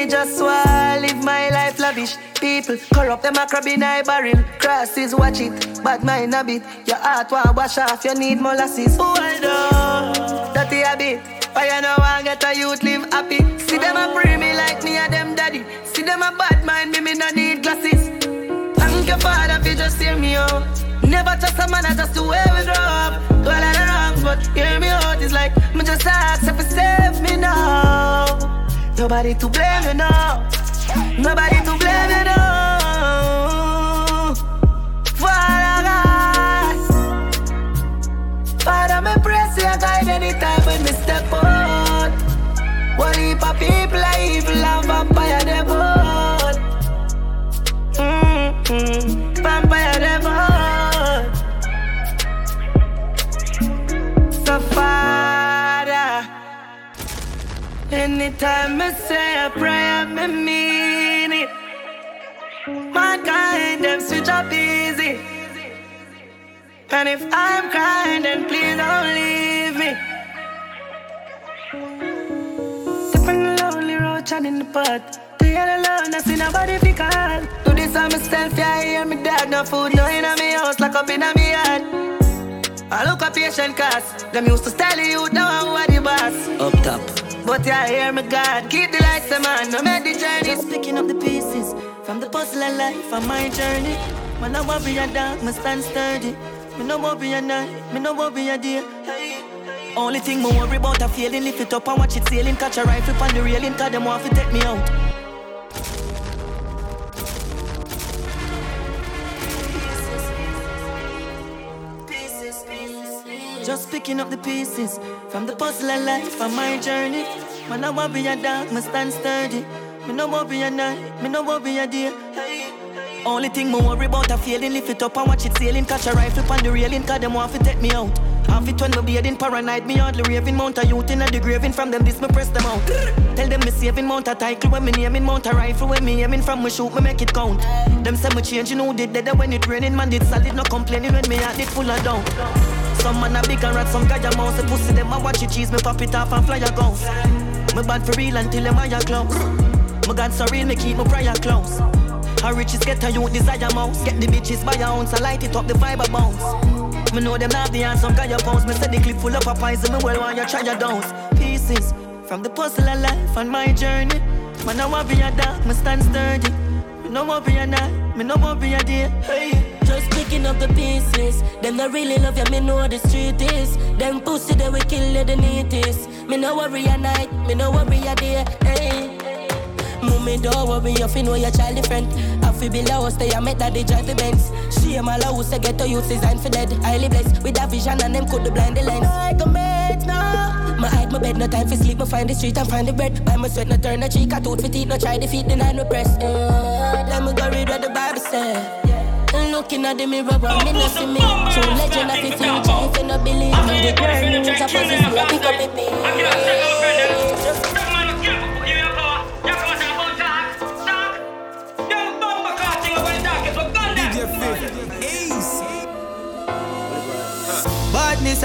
Just wanna live my life lavish. People corrupt them a crab in a barrel. Crosses watch it, bad mind a bit. Your heart want wash off, you need molasses. Hold on, dirty habit. Why you know I get a youth live happy? See them a pray me like me and them daddy. See them a bad mind me, me no need glasses. Thank your father for just hear me out. Never trust a man, I just the way we grow up. Do a of wrongs, but hear me out. It's like me just ask if you save me now. Nobody to blame you now. Nobody to blame you now. Father God, Father, me press your guide anytime when me step out. One heap of people are evil and vampire them anytime I say a prayer, me mean it. Mankind them switch up easy. And if I'm crying, then please don't leave me. Stepping lonely road, in the pot. Staying alone, I see nobody fi call. Do this on myself, yeah, I hear me dad. No food, no in me house, lock up in me yard. I look a patient cast. Them used to tell you, now I'm who are the boss. Up top. But yeah, I hear me God. Keep the lights, the man, no make the journey. Just picking up the pieces from the puzzle of life on my journey. When I worry a dark, me stand sturdy. Me no be a night, me no be a day. Only thing me worry about a feeling, lift it up and watch it sailing. Catch a rifle on the railing, cause them want to take me out. Just picking up the pieces from the puzzle of life on my journey. When I worry a dark, me stand sturdy. Me no worry a night, me no worry a day. Only thing me worry about a feeling, lift it up and watch it sailing. Catch a rifle on the railing, cause them want to take me out. Half it when me bathing paranoid, me hardly raving. Mount a youth in a the graving, from them this me press them out. Tell them me saving, mount a title when me naming, mount a rifle when me aiming from me shoot, me make it count. Them say me changing, who did that when it raining, man did solid, no complaining when me heart it full of down. Some man a big and rat, some guy a mouse, a pussy them a watch it cheese, me pop it off and fly a guns. Me bad for real until them eye close. My God so real, me keep my prayer close. How riches get a youth desire mouse. Get the bitches by your ounce, I light it up the fiber bounce. Me know them have the answer, some guy your pounds. Me say the clip full of poison, me well want you try your downs. Pieces from the puzzle of life on my journey. Man, I want be a dark, me stand sturdy. Me no want be a night, me no want be a day. Hey. Just picking up the pieces. Them not really love you, me know what the street is. Them pussy they will kill you the neatest. Me no worry at night, me no worry at day. Hey. Mommy don't worry, you fi know your child different. I fi be low, stay I met that they drive the Benz. She am all house, I get to use design for dead. Highly blessed with a vision and them could the blind the lens. Like a mate now. My hide my bed, no time for sleep. Me find the street and find the bread. Buy my sweat, no turn the cheek. I tooth for teeth, no try defeat the nine repress. Uh, let me go read what the Bible say. Looking at the mirror, but me no see me. True legend of the future, if you no believe me, the girl news a pussy, so I pick up the beat.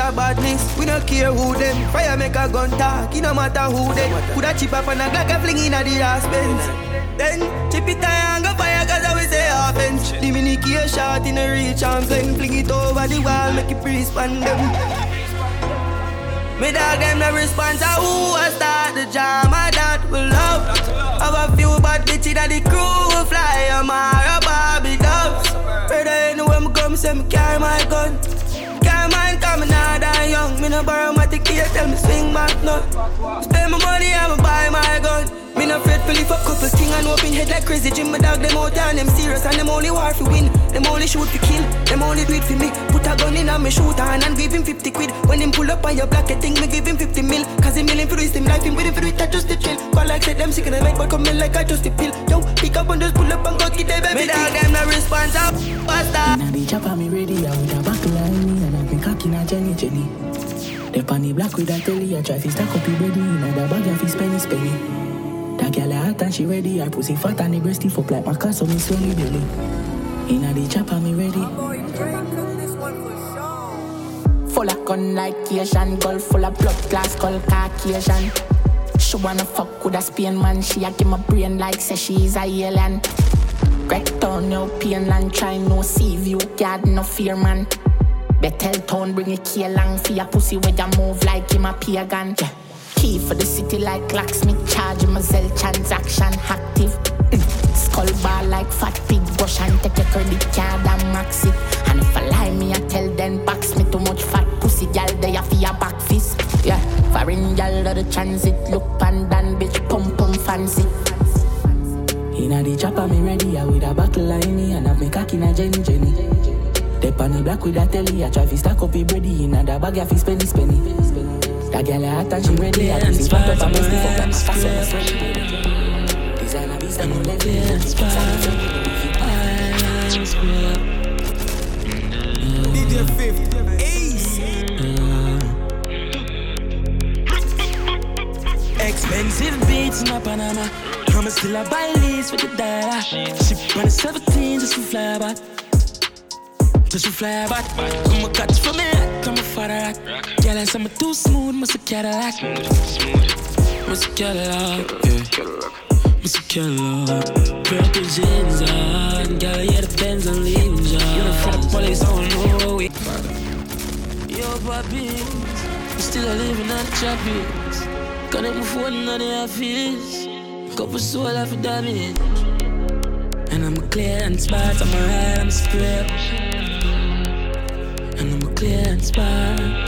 A badness, we no care who them. Fire make a gun talk, it no matter who them. Coulda chip up on a Glock a fling inna the ass Benz. Then chip it and go fire 'cause I we say offense. The mini key shot in a reach and fling, fling it over the wall, make it respond them. Me dog them no response, a who a start the jam, a that will love. Have a few bad bitches that the crew will fly, a Mara Barbie. Brother, you know me come, say me carry my gun. Carry mine, come me now that young. Me no borrow my ticket, tell me swing back, no. Spend my money, I'ma buy my gun. Me no afraid to lift up couple thing and open head like crazy Jim. My dog them out and them serious and them only war for win. Them only shoot for kill, them only do it for me. Put a gun in and me shoot and and give him 50 quid. When him pull up on your block, I think me give him 50 mil. Cause him million for this, him life him with him for it, that just the chill. Call like said them sick in the night, but come in like I just the pill. Yo, pick up and just pull up and go get them everything. Me dog them no response, up, basta. Inna the chopper me ready, I with a buckle on me I've a Jenny Jenny. The panny black with a telly, I try to stack up the ready, inna the bag of his penny spenny. That girl hot and she ready, her pussy fat and the breast fuck like my so me swelly belly. Inna the chopper me ready. Full of gun like Asian, girl full of blood glass, called Caucasian. She wanna fuck with a Spain man. She a give my brain like say she is a alien. Rectown, pain land, try no see view, God no fear man. Betel town bring a key along for your pussy where you move like him a pagan. Yeah. Key for the city like locksmith, charge my Zell transaction active. Mm. Skull bar like fat pig brush and take your credit card and max it. And if I lie me, I tell them box me too much fat pussy, gal they a your back fist. Yeah, foreign gal of the transit, look pandan bitch, pum pum fancy. Inna the chopper, me ready, I with a buckle line me and have me cock inna Jenny Jenny. Dep on the black with a telly, I try fi stack up it ready inna the bag, I fi spenny spenny. That girl a hot and she ready, I pussy fat up and me stiff up and fast and sweaty. Designer beast and no levy. DJ Fif, Ace. Expensive beats in my Panama. I'ma still a buy lease with the dollar. Ship on the 17 just to fly back. Just to fly back. I'ma catch for me, I'm a father. Girl, I say I'm too smooth, must a Cadillac. Must a Cadillac. Must a Cadillac. Purple jeans on, girl, yeah, the Benz and leaves on. You the police, I don't know it. Yo, papi, still living on the tropics. Connect my phone on the office. Couple soul off of damage. And I'm clear and spot, I'm a ride, I'm a spray. And I'm a clear and a.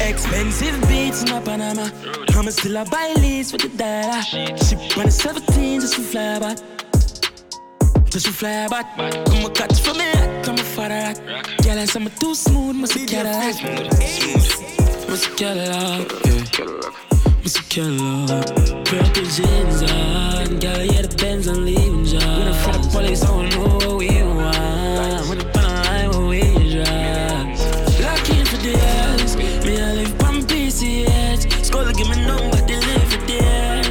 Expensive beats in my Panama. I'ma still a buy lease with the dollar. Ship on the 17 just to fly back. Just to fly back. I'ma catch for me, I'm a father. Girl, I'm too smooth, must a Cadillac. Must a Cadillac, yeah. Must a Cadillac. Purple jeans on, girl, yeah, the Benz and leaving job. When I for the police, I don't know what we want. When the pan what we drive. Lock in for the ass, me I live on PCH. Skull give me number, they live for there.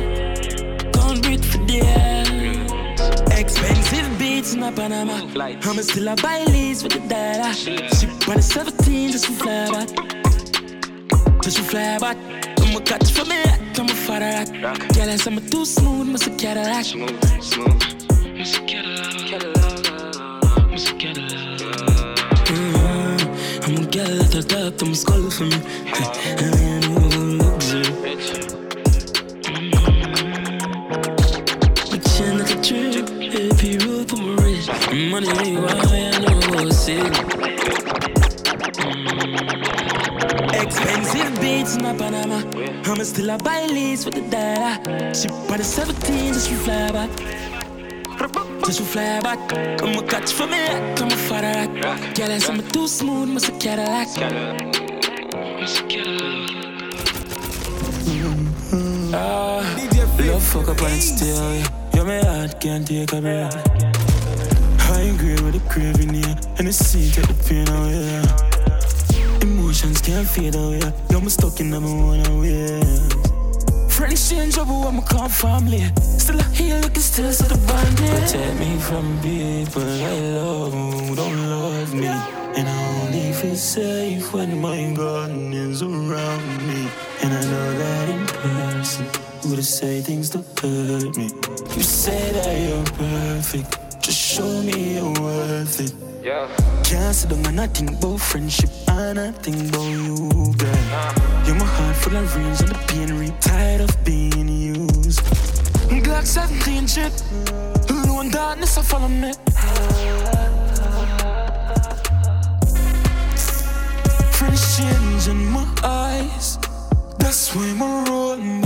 Can't breathe for there. Expensive beats in my Panama. I'ma still a buy lease with the dollar. Ship on the 17 just to fly back. Just to fly back. I'ma catch for me, I'm a father. Girl, I I'm too smooth, must a Cadillac. Smooth, smooth. Must a Cadillac. Cadillac. Must a Cadillac. Mm, I'm a girl at the top, I'm skull for me. I know luxury. My chin like a drip, AP rule for my wrist. Money why I know go see. Expensive beats in my Panama. I'ma still a buy lease with the dollar. Ship on the 17 just to fly back. Just to fly back. I'ma catch for me, I'm a father. Girl, say I'm too smooth, must a Cadillac. Must a Cadillac. Ah, love fuck up and still yeah. Yo, my heart can't take a breath High grade with the craving here And the sea take the pain away Emotions can't fade away Yo, I'm stuck in them one away Friends change but I'm a call family. Still I hear you looking still so the bond Protect me from people I love who don't love me. And I only feel safe when my gun is around me. And I know that in person Would say things to hurt me. You say that you're perfect show me you're worth it. Yeah. Can't sit down and I think about friendship And I think about you, girl. Uh. You're my heart full of rage and the pain reap Tired of being used. Glock 17 shit Alone darkness, I follow me. Friends change in my eyes. That's why I'm rolling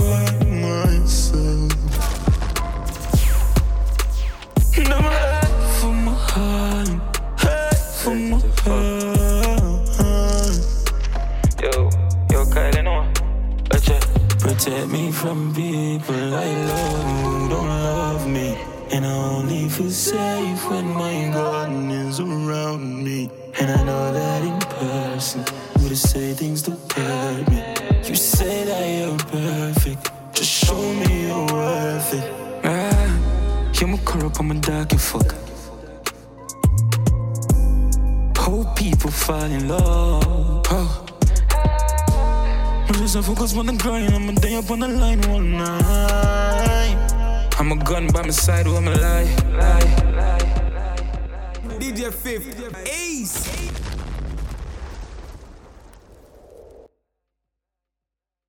Yo, yo, Kylie, no. Protect me from people I love who don't love me. And I only feel safe when my gun is around me. And I know that in person Would say things to hurt me. You say that you're perfect. Just show me you're worth it. Ah, You're my corrupt, I'm a dark, you fuck How people fall in love. Oh. I'm just a focus on the grind. I'm a day up on the line all night. I'm a gun by my side, who am I lie? lie, lie. DJ Fif, Ace.